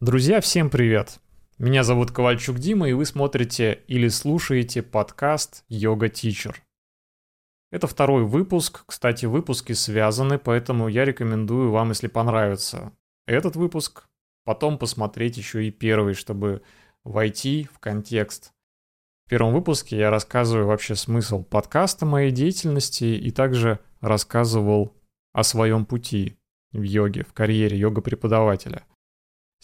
Друзья, всем привет! Меня зовут Ковальчук Дима, и вы смотрите или слушаете подкаст Йога Teacher. Это второй выпуск, кстати, выпуски связаны, поэтому я рекомендую вам, если понравится этот выпуск, потом посмотреть еще и первый, чтобы войти в контекст. В первом выпуске я рассказываю вообще смысл подкаста моей деятельности и также рассказывал о своем пути в йоге, в карьере йога-преподавателя –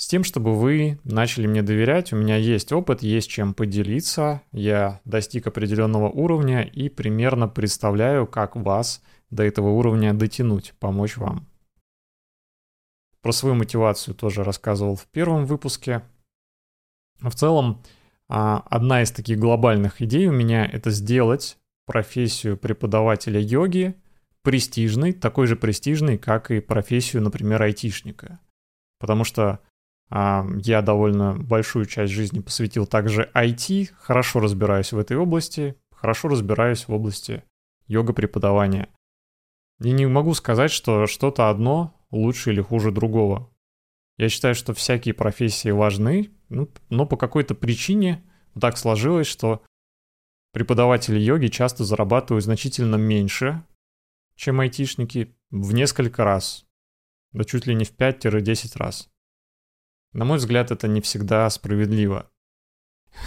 с тем, чтобы вы начали мне доверять, у меня есть опыт, есть чем поделиться, я достиг определенного уровня и примерно представляю, как вас до этого уровня дотянуть, помочь вам. Про свою мотивацию тоже рассказывал в первом выпуске. В целом, а, одна из таких глобальных идей у меня это сделать профессию преподавателя йоги престижной, такой же престижной, как и профессию, например, айтишника. Потому что я довольно большую часть жизни посвятил также IT, хорошо разбираюсь в этой области, хорошо разбираюсь в области йога-преподавания. И не могу сказать, что что-то одно лучше или хуже другого. Я считаю, что всякие профессии важны, ну, но по какой-то причине так сложилось, что преподаватели йоги часто зарабатывают значительно меньше, чем айтишники, в несколько раз. Да чуть ли не в 5-10 раз. На мой взгляд, это не всегда справедливо.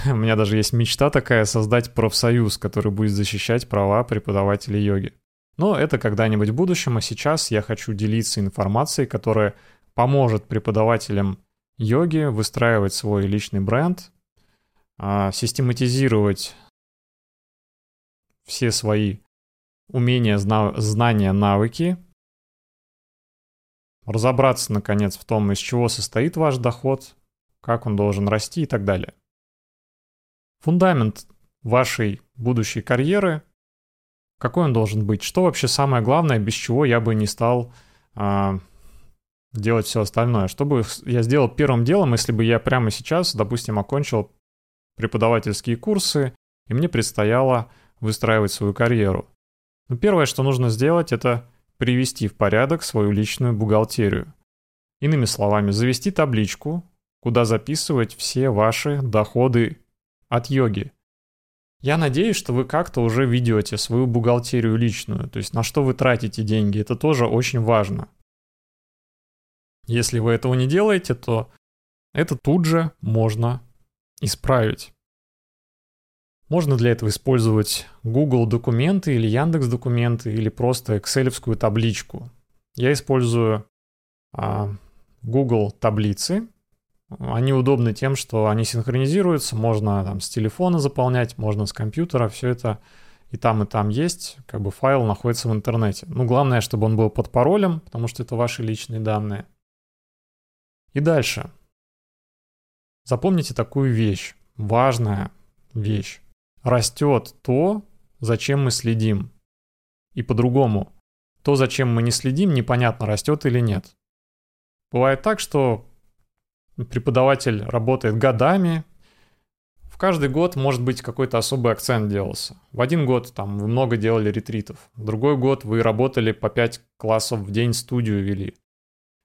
У меня даже есть мечта такая создать профсоюз, который будет защищать права преподавателей йоги. Но это когда-нибудь в будущем, а сейчас я хочу делиться информацией, которая поможет преподавателям йоги выстраивать свой личный бренд, а, систематизировать все свои умения, знания, навыки разобраться, наконец, в том, из чего состоит ваш доход, как он должен расти и так далее. Фундамент вашей будущей карьеры, какой он должен быть, что вообще самое главное, без чего я бы не стал а, делать все остальное. Что бы я сделал первым делом, если бы я прямо сейчас, допустим, окончил преподавательские курсы, и мне предстояло выстраивать свою карьеру. Ну, первое, что нужно сделать, это привести в порядок свою личную бухгалтерию. Иными словами, завести табличку, куда записывать все ваши доходы от йоги. Я надеюсь, что вы как-то уже ведете свою бухгалтерию личную, то есть на что вы тратите деньги, это тоже очень важно. Если вы этого не делаете, то это тут же можно исправить. Можно для этого использовать Google документы или Яндекс документы или просто Excel табличку. Я использую а, Google таблицы. Они удобны тем, что они синхронизируются, можно там с телефона заполнять, можно с компьютера, все это и там, и там есть, как бы файл находится в интернете. Ну, главное, чтобы он был под паролем, потому что это ваши личные данные. И дальше. Запомните такую вещь, важная вещь растет то, зачем мы следим. И по-другому, то, зачем мы не следим, непонятно, растет или нет. Бывает так, что преподаватель работает годами, в каждый год, может быть, какой-то особый акцент делался. В один год там вы много делали ретритов, в другой год вы работали по 5 классов в день, студию вели.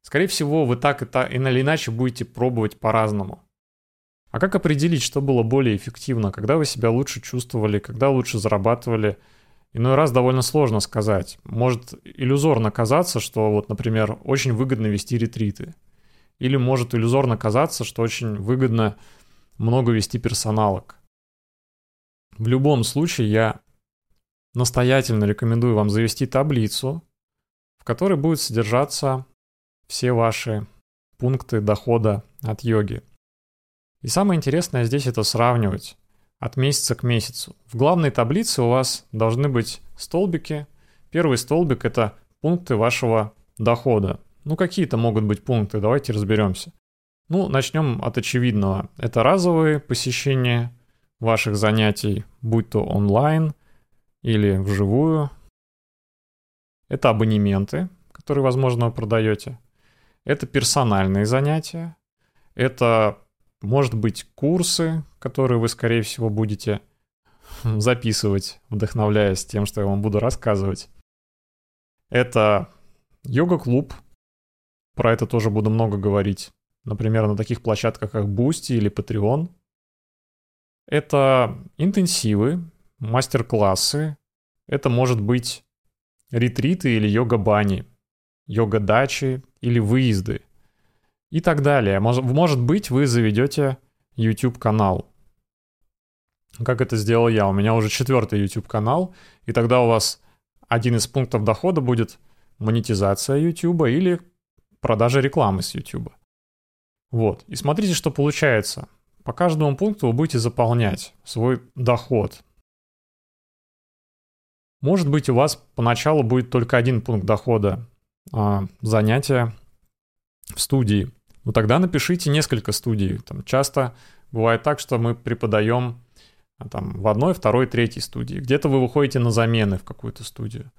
Скорее всего, вы так и так, или иначе будете пробовать по-разному. А как определить, что было более эффективно, когда вы себя лучше чувствовали, когда лучше зарабатывали? Иной раз довольно сложно сказать. Может иллюзорно казаться, что вот, например, очень выгодно вести ретриты. Или может иллюзорно казаться, что очень выгодно много вести персоналок. В любом случае я настоятельно рекомендую вам завести таблицу, в которой будут содержаться все ваши пункты дохода от йоги. И самое интересное здесь это сравнивать от месяца к месяцу. В главной таблице у вас должны быть столбики. Первый столбик это пункты вашего дохода. Ну какие-то могут быть пункты, давайте разберемся. Ну, начнем от очевидного. Это разовые посещения ваших занятий, будь то онлайн или вживую. Это абонементы, которые, возможно, вы продаете. Это персональные занятия. Это может быть, курсы, которые вы, скорее всего, будете записывать, вдохновляясь тем, что я вам буду рассказывать. Это йога-клуб. Про это тоже буду много говорить. например, на таких площадках, как Boosty или Patreon. Это интенсивы, мастер-классы, это может быть ретриты или йога-бани, йога-дачи или выезды и так далее. Может, может быть, вы заведете YouTube-канал. Как это сделал я? У меня уже четвертый YouTube-канал, и тогда у вас один из пунктов дохода будет монетизация YouTube или продажа рекламы с YouTube. Вот. И смотрите, что получается. По каждому пункту вы будете заполнять свой доход. Может быть, у вас поначалу будет только один пункт дохода а, занятия в студии. Ну тогда напишите несколько студий. Там часто бывает так, что мы преподаем а, там, в одной, второй, третьей студии. Где-то вы выходите на замены в какую-то студию.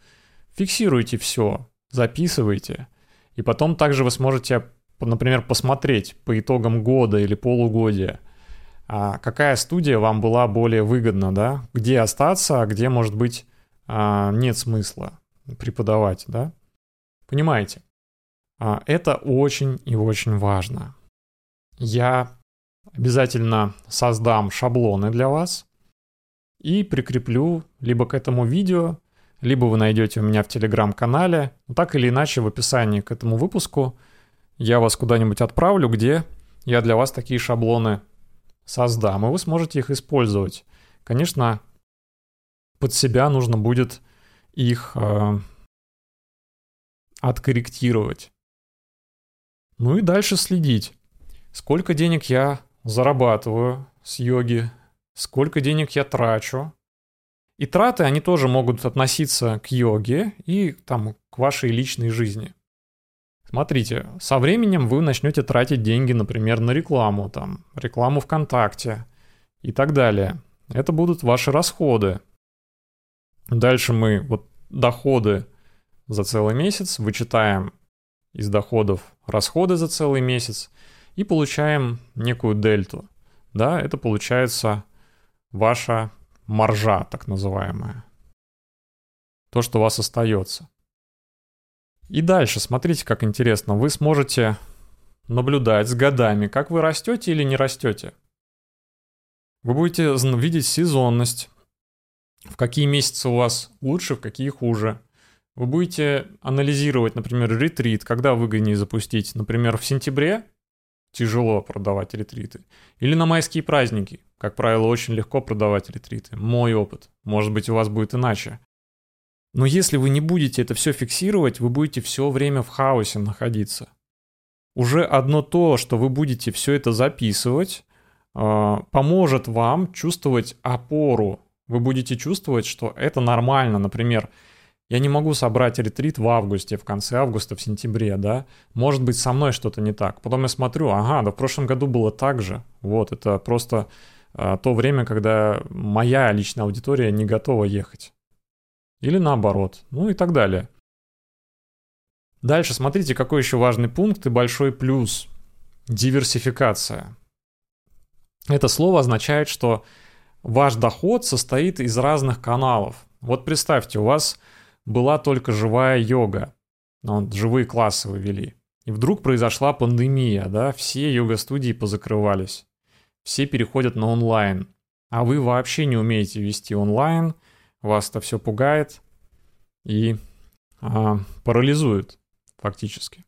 Фиксируйте все, записывайте. И потом также вы сможете, например, посмотреть по итогам года или полугодия, а какая студия вам была более выгодна, да, где остаться, а где, может быть, а, нет смысла преподавать, да. Понимаете? Это очень и очень важно. Я обязательно создам шаблоны для вас и прикреплю либо к этому видео, либо вы найдете у меня в телеграм-канале. Так или иначе в описании к этому выпуску я вас куда-нибудь отправлю, где я для вас такие шаблоны создам, и вы сможете их использовать. Конечно, под себя нужно будет их э, откорректировать. Ну и дальше следить, сколько денег я зарабатываю с йоги, сколько денег я трачу, и траты, они тоже могут относиться к йоге и там к вашей личной жизни. Смотрите, со временем вы начнете тратить деньги, например, на рекламу, там, рекламу ВКонтакте и так далее. Это будут ваши расходы. Дальше мы вот доходы за целый месяц вычитаем из доходов расходы за целый месяц и получаем некую дельту. Да, это получается ваша маржа, так называемая. То, что у вас остается. И дальше, смотрите, как интересно, вы сможете наблюдать с годами, как вы растете или не растете. Вы будете видеть сезонность, в какие месяцы у вас лучше, в какие хуже. Вы будете анализировать, например, ретрит, когда выгоднее запустить. Например, в сентябре тяжело продавать ретриты. Или на майские праздники. Как правило, очень легко продавать ретриты. Мой опыт. Может быть, у вас будет иначе. Но если вы не будете это все фиксировать, вы будете все время в хаосе находиться. Уже одно то, что вы будете все это записывать, а, поможет вам чувствовать опору. Вы будете чувствовать, что это нормально. Например, я не могу собрать ретрит в августе, в конце августа, в сентябре, да. Может быть, со мной что-то не так. Потом я смотрю, ага, да в прошлом году было так же. Вот, это просто а, то время, когда моя личная аудитория не готова ехать. Или наоборот, ну и так далее. Дальше смотрите, какой еще важный пункт и большой плюс. Диверсификация. Это слово означает, что ваш доход состоит из разных каналов. Вот представьте, у вас была только живая йога. Вот, живые классы вы вели. И вдруг произошла пандемия, да, все йога-студии позакрывались. Все переходят на онлайн. А вы вообще не умеете вести онлайн, вас это все пугает и а, парализует фактически.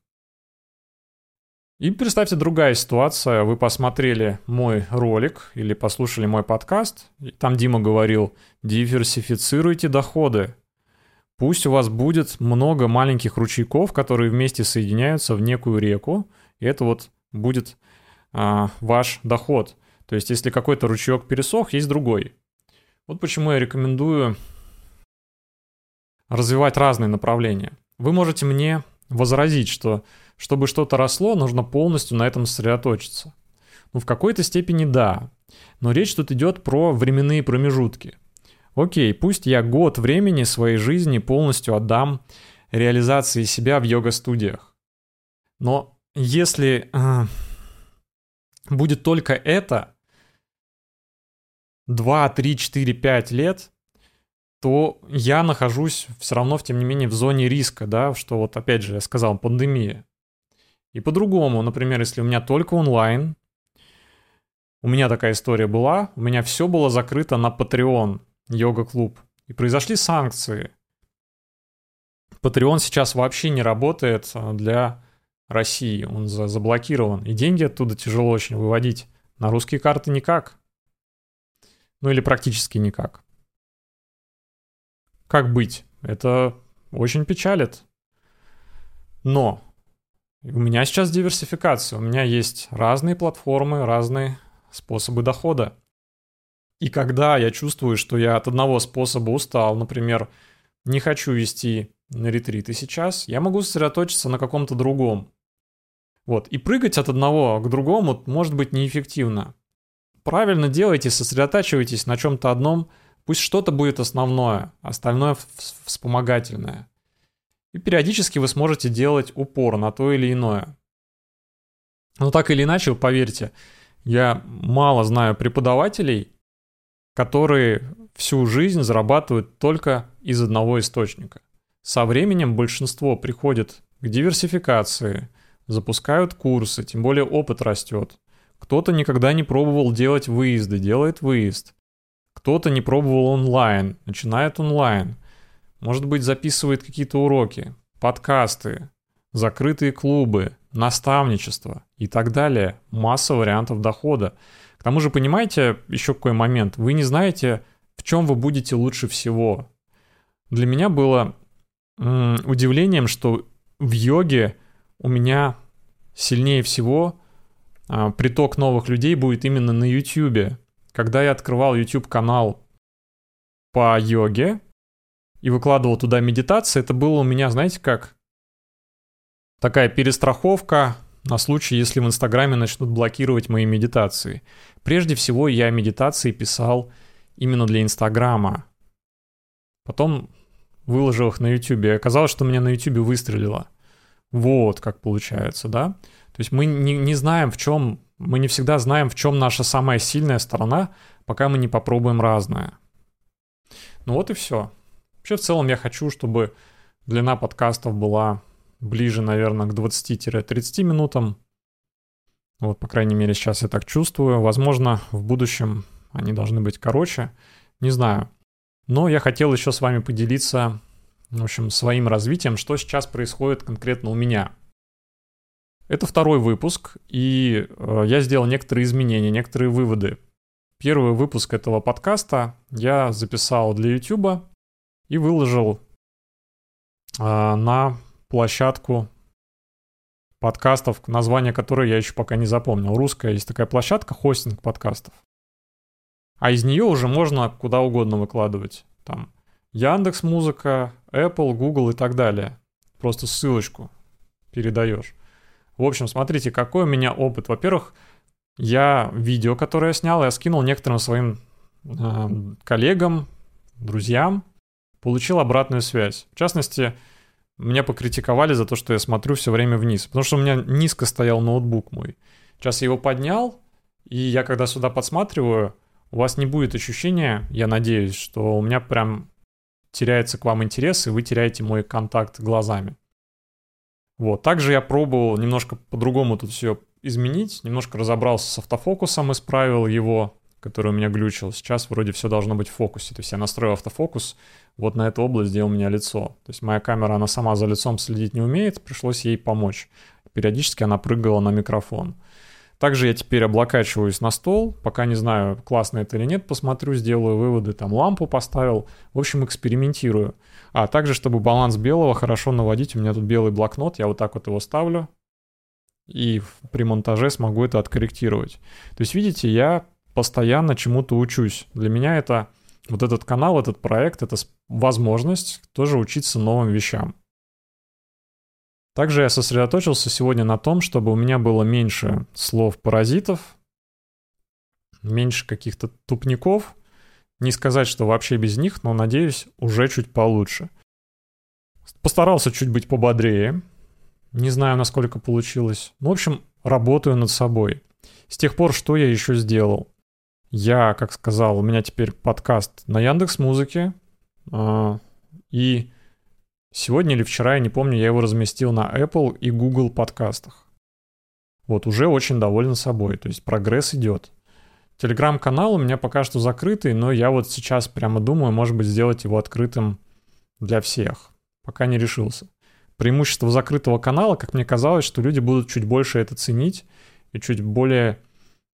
И представьте другая ситуация. Вы посмотрели мой ролик или послушали мой подкаст. Там Дима говорил, диверсифицируйте доходы. Пусть у вас будет много маленьких ручейков, которые вместе соединяются в некую реку, и это вот будет а, ваш доход. То есть, если какой-то ручеек пересох, есть другой. Вот почему я рекомендую развивать разные направления. Вы можете мне возразить, что чтобы что-то росло, нужно полностью на этом сосредоточиться. Ну, в какой-то степени да. Но речь тут идет про временные промежутки. Окей, пусть я год времени своей жизни полностью отдам реализации себя в йога-студиях. Но если э, будет только это 2, 3, 4, 5 лет, то я нахожусь все равно, тем не менее, в зоне риска, да, что вот опять же я сказал, пандемия. И по-другому, например, если у меня только онлайн, у меня такая история была, у меня все было закрыто на Patreon, йога-клуб. И произошли санкции. Patreon сейчас вообще не работает а, для России, он заблокирован. И деньги оттуда тяжело очень выводить. На русские карты никак. Ну или практически никак. Как быть? Это очень печалит. Но у меня сейчас диверсификация. У меня есть разные платформы, разные способы дохода. И когда я чувствую, что я от одного способа устал, например, не хочу вести на ретриты сейчас, я могу сосредоточиться на каком-то другом. Вот. И прыгать от одного к другому может быть неэффективно. Правильно делайте, сосредотачивайтесь на чем-то одном, пусть что-то будет основное, остальное вспомогательное. И периодически вы сможете делать упор на то или иное. Но так или иначе, поверьте, я мало знаю преподавателей, которые всю жизнь зарабатывают только из одного источника. Со временем большинство приходит к диверсификации, запускают курсы, тем более опыт растет. Кто-то никогда не пробовал делать выезды, делает выезд. Кто-то не пробовал онлайн, начинает онлайн. Может быть, записывает какие-то уроки, подкасты, закрытые клубы, наставничество и так далее. Масса вариантов дохода. К тому же, понимаете, еще какой момент? Вы не знаете, в чем вы будете лучше всего. Для меня было м- удивлением, что в йоге у меня сильнее всего а, приток новых людей будет именно на YouTube. Когда я открывал YouTube канал по йоге, и выкладывал туда медитации, это было у меня, знаете как, такая перестраховка на случай, если в Инстаграме начнут блокировать мои медитации. Прежде всего, я медитации писал именно для Инстаграма. Потом выложил их на Ютубе. Оказалось, что мне на Ютубе выстрелило. Вот как получается, да? То есть мы не, не знаем, в чем, мы не всегда знаем, в чем наша самая сильная сторона, пока мы не попробуем разное. Ну вот и все. Вообще, в целом, я хочу, чтобы длина подкастов была ближе, наверное, к 20-30 минутам. Вот, по крайней мере, сейчас я так чувствую. Возможно, в будущем они должны быть короче. Не знаю. Но я хотел еще с вами поделиться, в общем, своим развитием, что сейчас происходит конкретно у меня. Это второй выпуск, и э, я сделал некоторые изменения, некоторые выводы. Первый выпуск этого подкаста я записал для YouTube, и выложил а, на площадку подкастов, название которой я еще пока не запомнил. Русская есть такая площадка, хостинг подкастов. А из нее уже можно куда угодно выкладывать. Там Яндекс Музыка, Apple, Google и так далее. Просто ссылочку передаешь. В общем, смотрите, какой у меня опыт. Во-первых, я видео, которое я снял, я скинул некоторым своим э, коллегам, друзьям, получил обратную связь. В частности, меня покритиковали за то, что я смотрю все время вниз, потому что у меня низко стоял ноутбук мой. Сейчас я его поднял, и я когда сюда подсматриваю, у вас не будет ощущения, я надеюсь, что у меня прям теряется к вам интерес, и вы теряете мой контакт глазами. Вот, также я пробовал немножко по-другому тут все изменить, немножко разобрался с автофокусом, исправил его, который у меня глючил. Сейчас вроде все должно быть в фокусе. То есть я настроил автофокус вот на эту область, где у меня лицо. То есть моя камера, она сама за лицом следить не умеет, пришлось ей помочь. Периодически она прыгала на микрофон. Также я теперь облокачиваюсь на стол, пока не знаю, классно это или нет, посмотрю, сделаю выводы, там лампу поставил, в общем, экспериментирую. А также, чтобы баланс белого хорошо наводить, у меня тут белый блокнот, я вот так вот его ставлю, и при монтаже смогу это откорректировать. То есть, видите, я постоянно чему-то учусь. Для меня это вот этот канал, этот проект, это возможность тоже учиться новым вещам. Также я сосредоточился сегодня на том, чтобы у меня было меньше слов-паразитов, меньше каких-то тупников. Не сказать, что вообще без них, но, надеюсь, уже чуть получше. Постарался чуть быть пободрее. Не знаю, насколько получилось. Ну, в общем, работаю над собой. С тех пор, что я еще сделал? Я, как сказал, у меня теперь подкаст на Яндекс Музыке. А, и сегодня или вчера, я не помню, я его разместил на Apple и Google подкастах. Вот уже очень доволен собой, то есть прогресс идет. Телеграм-канал у меня пока что закрытый, но я вот сейчас прямо думаю, может быть, сделать его открытым для всех. Пока не решился. Преимущество закрытого канала, как мне казалось, что люди будут чуть больше это ценить и чуть более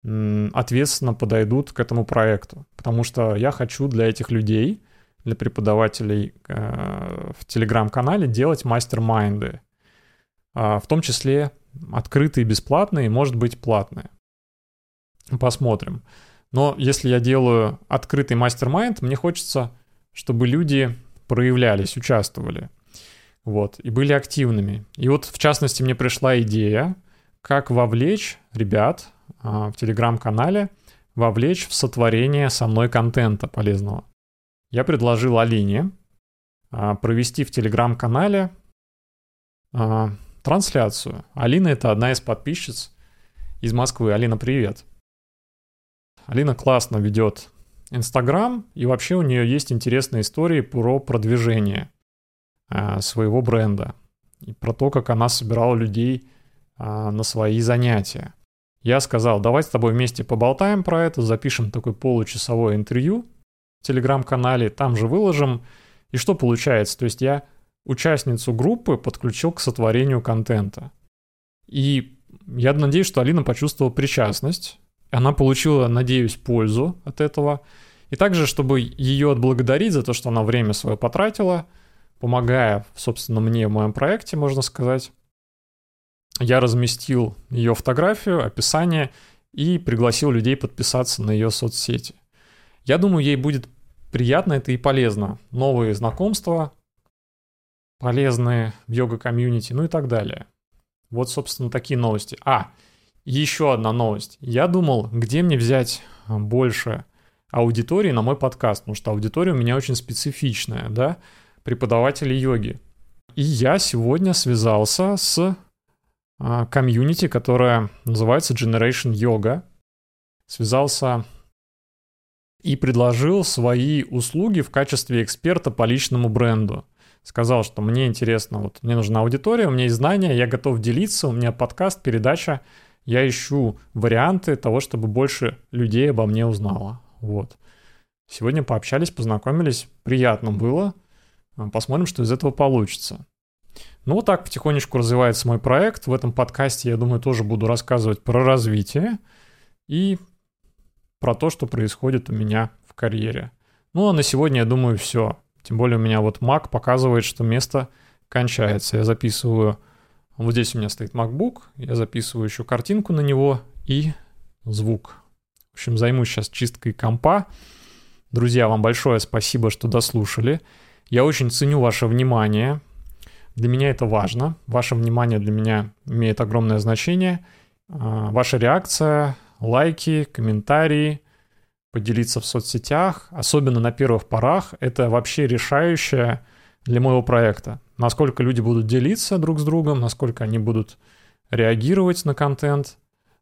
ответственно подойдут к этому проекту. Потому что я хочу для этих людей, для преподавателей э, в телеграм-канале делать мастер-майнды. Э, в том числе открытые, бесплатные, может быть, платные. Посмотрим. Но если я делаю открытый мастер-майнд, мне хочется, чтобы люди проявлялись, участвовали. Вот, и были активными. И вот, в частности, мне пришла идея, как вовлечь ребят а, в телеграм-канале, вовлечь в сотворение со мной контента полезного. Я предложил Алине а, провести в телеграм-канале а, трансляцию. Алина — это одна из подписчиц из Москвы. Алина, привет. Алина классно ведет Инстаграм, и вообще у нее есть интересные истории про продвижение а, своего бренда и про то, как она собирала людей а, на свои занятия. Я сказал, давай с тобой вместе поболтаем про это, запишем такое получасовое интервью в телеграм-канале, там же выложим. И что получается? То есть я участницу группы подключил к сотворению контента. И я надеюсь, что Алина почувствовала причастность. Она получила, надеюсь, пользу от этого. И также, чтобы ее отблагодарить за то, что она время свое потратила, помогая, собственно, мне в моем проекте, можно сказать, я разместил ее фотографию, описание и пригласил людей подписаться на ее соцсети. Я думаю, ей будет приятно это и полезно. Новые знакомства, полезные в йога-комьюнити, ну и так далее. Вот, собственно, такие новости. А, еще одна новость. Я думал, где мне взять больше аудитории на мой подкаст, потому что аудитория у меня очень специфичная, да, преподаватели йоги. И я сегодня связался с комьюнити, которая называется Generation Yoga. Связался и предложил свои услуги в качестве эксперта по личному бренду. Сказал, что мне интересно, вот мне нужна аудитория, у меня есть знания, я готов делиться, у меня подкаст, передача, я ищу варианты того, чтобы больше людей обо мне узнало. Вот. Сегодня пообщались, познакомились, приятно было. Посмотрим, что из этого получится. Ну, вот так потихонечку развивается мой проект. В этом подкасте, я думаю, тоже буду рассказывать про развитие и про то, что происходит у меня в карьере. Ну, а на сегодня, я думаю, все. Тем более у меня вот Mac показывает, что место кончается. Я записываю... Вот здесь у меня стоит MacBook. Я записываю еще картинку на него и звук. В общем, займусь сейчас чисткой компа. Друзья, вам большое спасибо, что дослушали. Я очень ценю ваше внимание. Для меня это важно. Ваше внимание для меня имеет огромное значение. А, ваша реакция, лайки, комментарии, поделиться в соцсетях, особенно на первых порах, это вообще решающее для моего проекта. Насколько люди будут делиться друг с другом, насколько они будут реагировать на контент,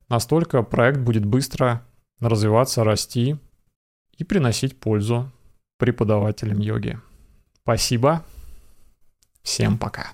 настолько проект будет быстро развиваться, расти и приносить пользу преподавателям йоги. Спасибо. Всем пока.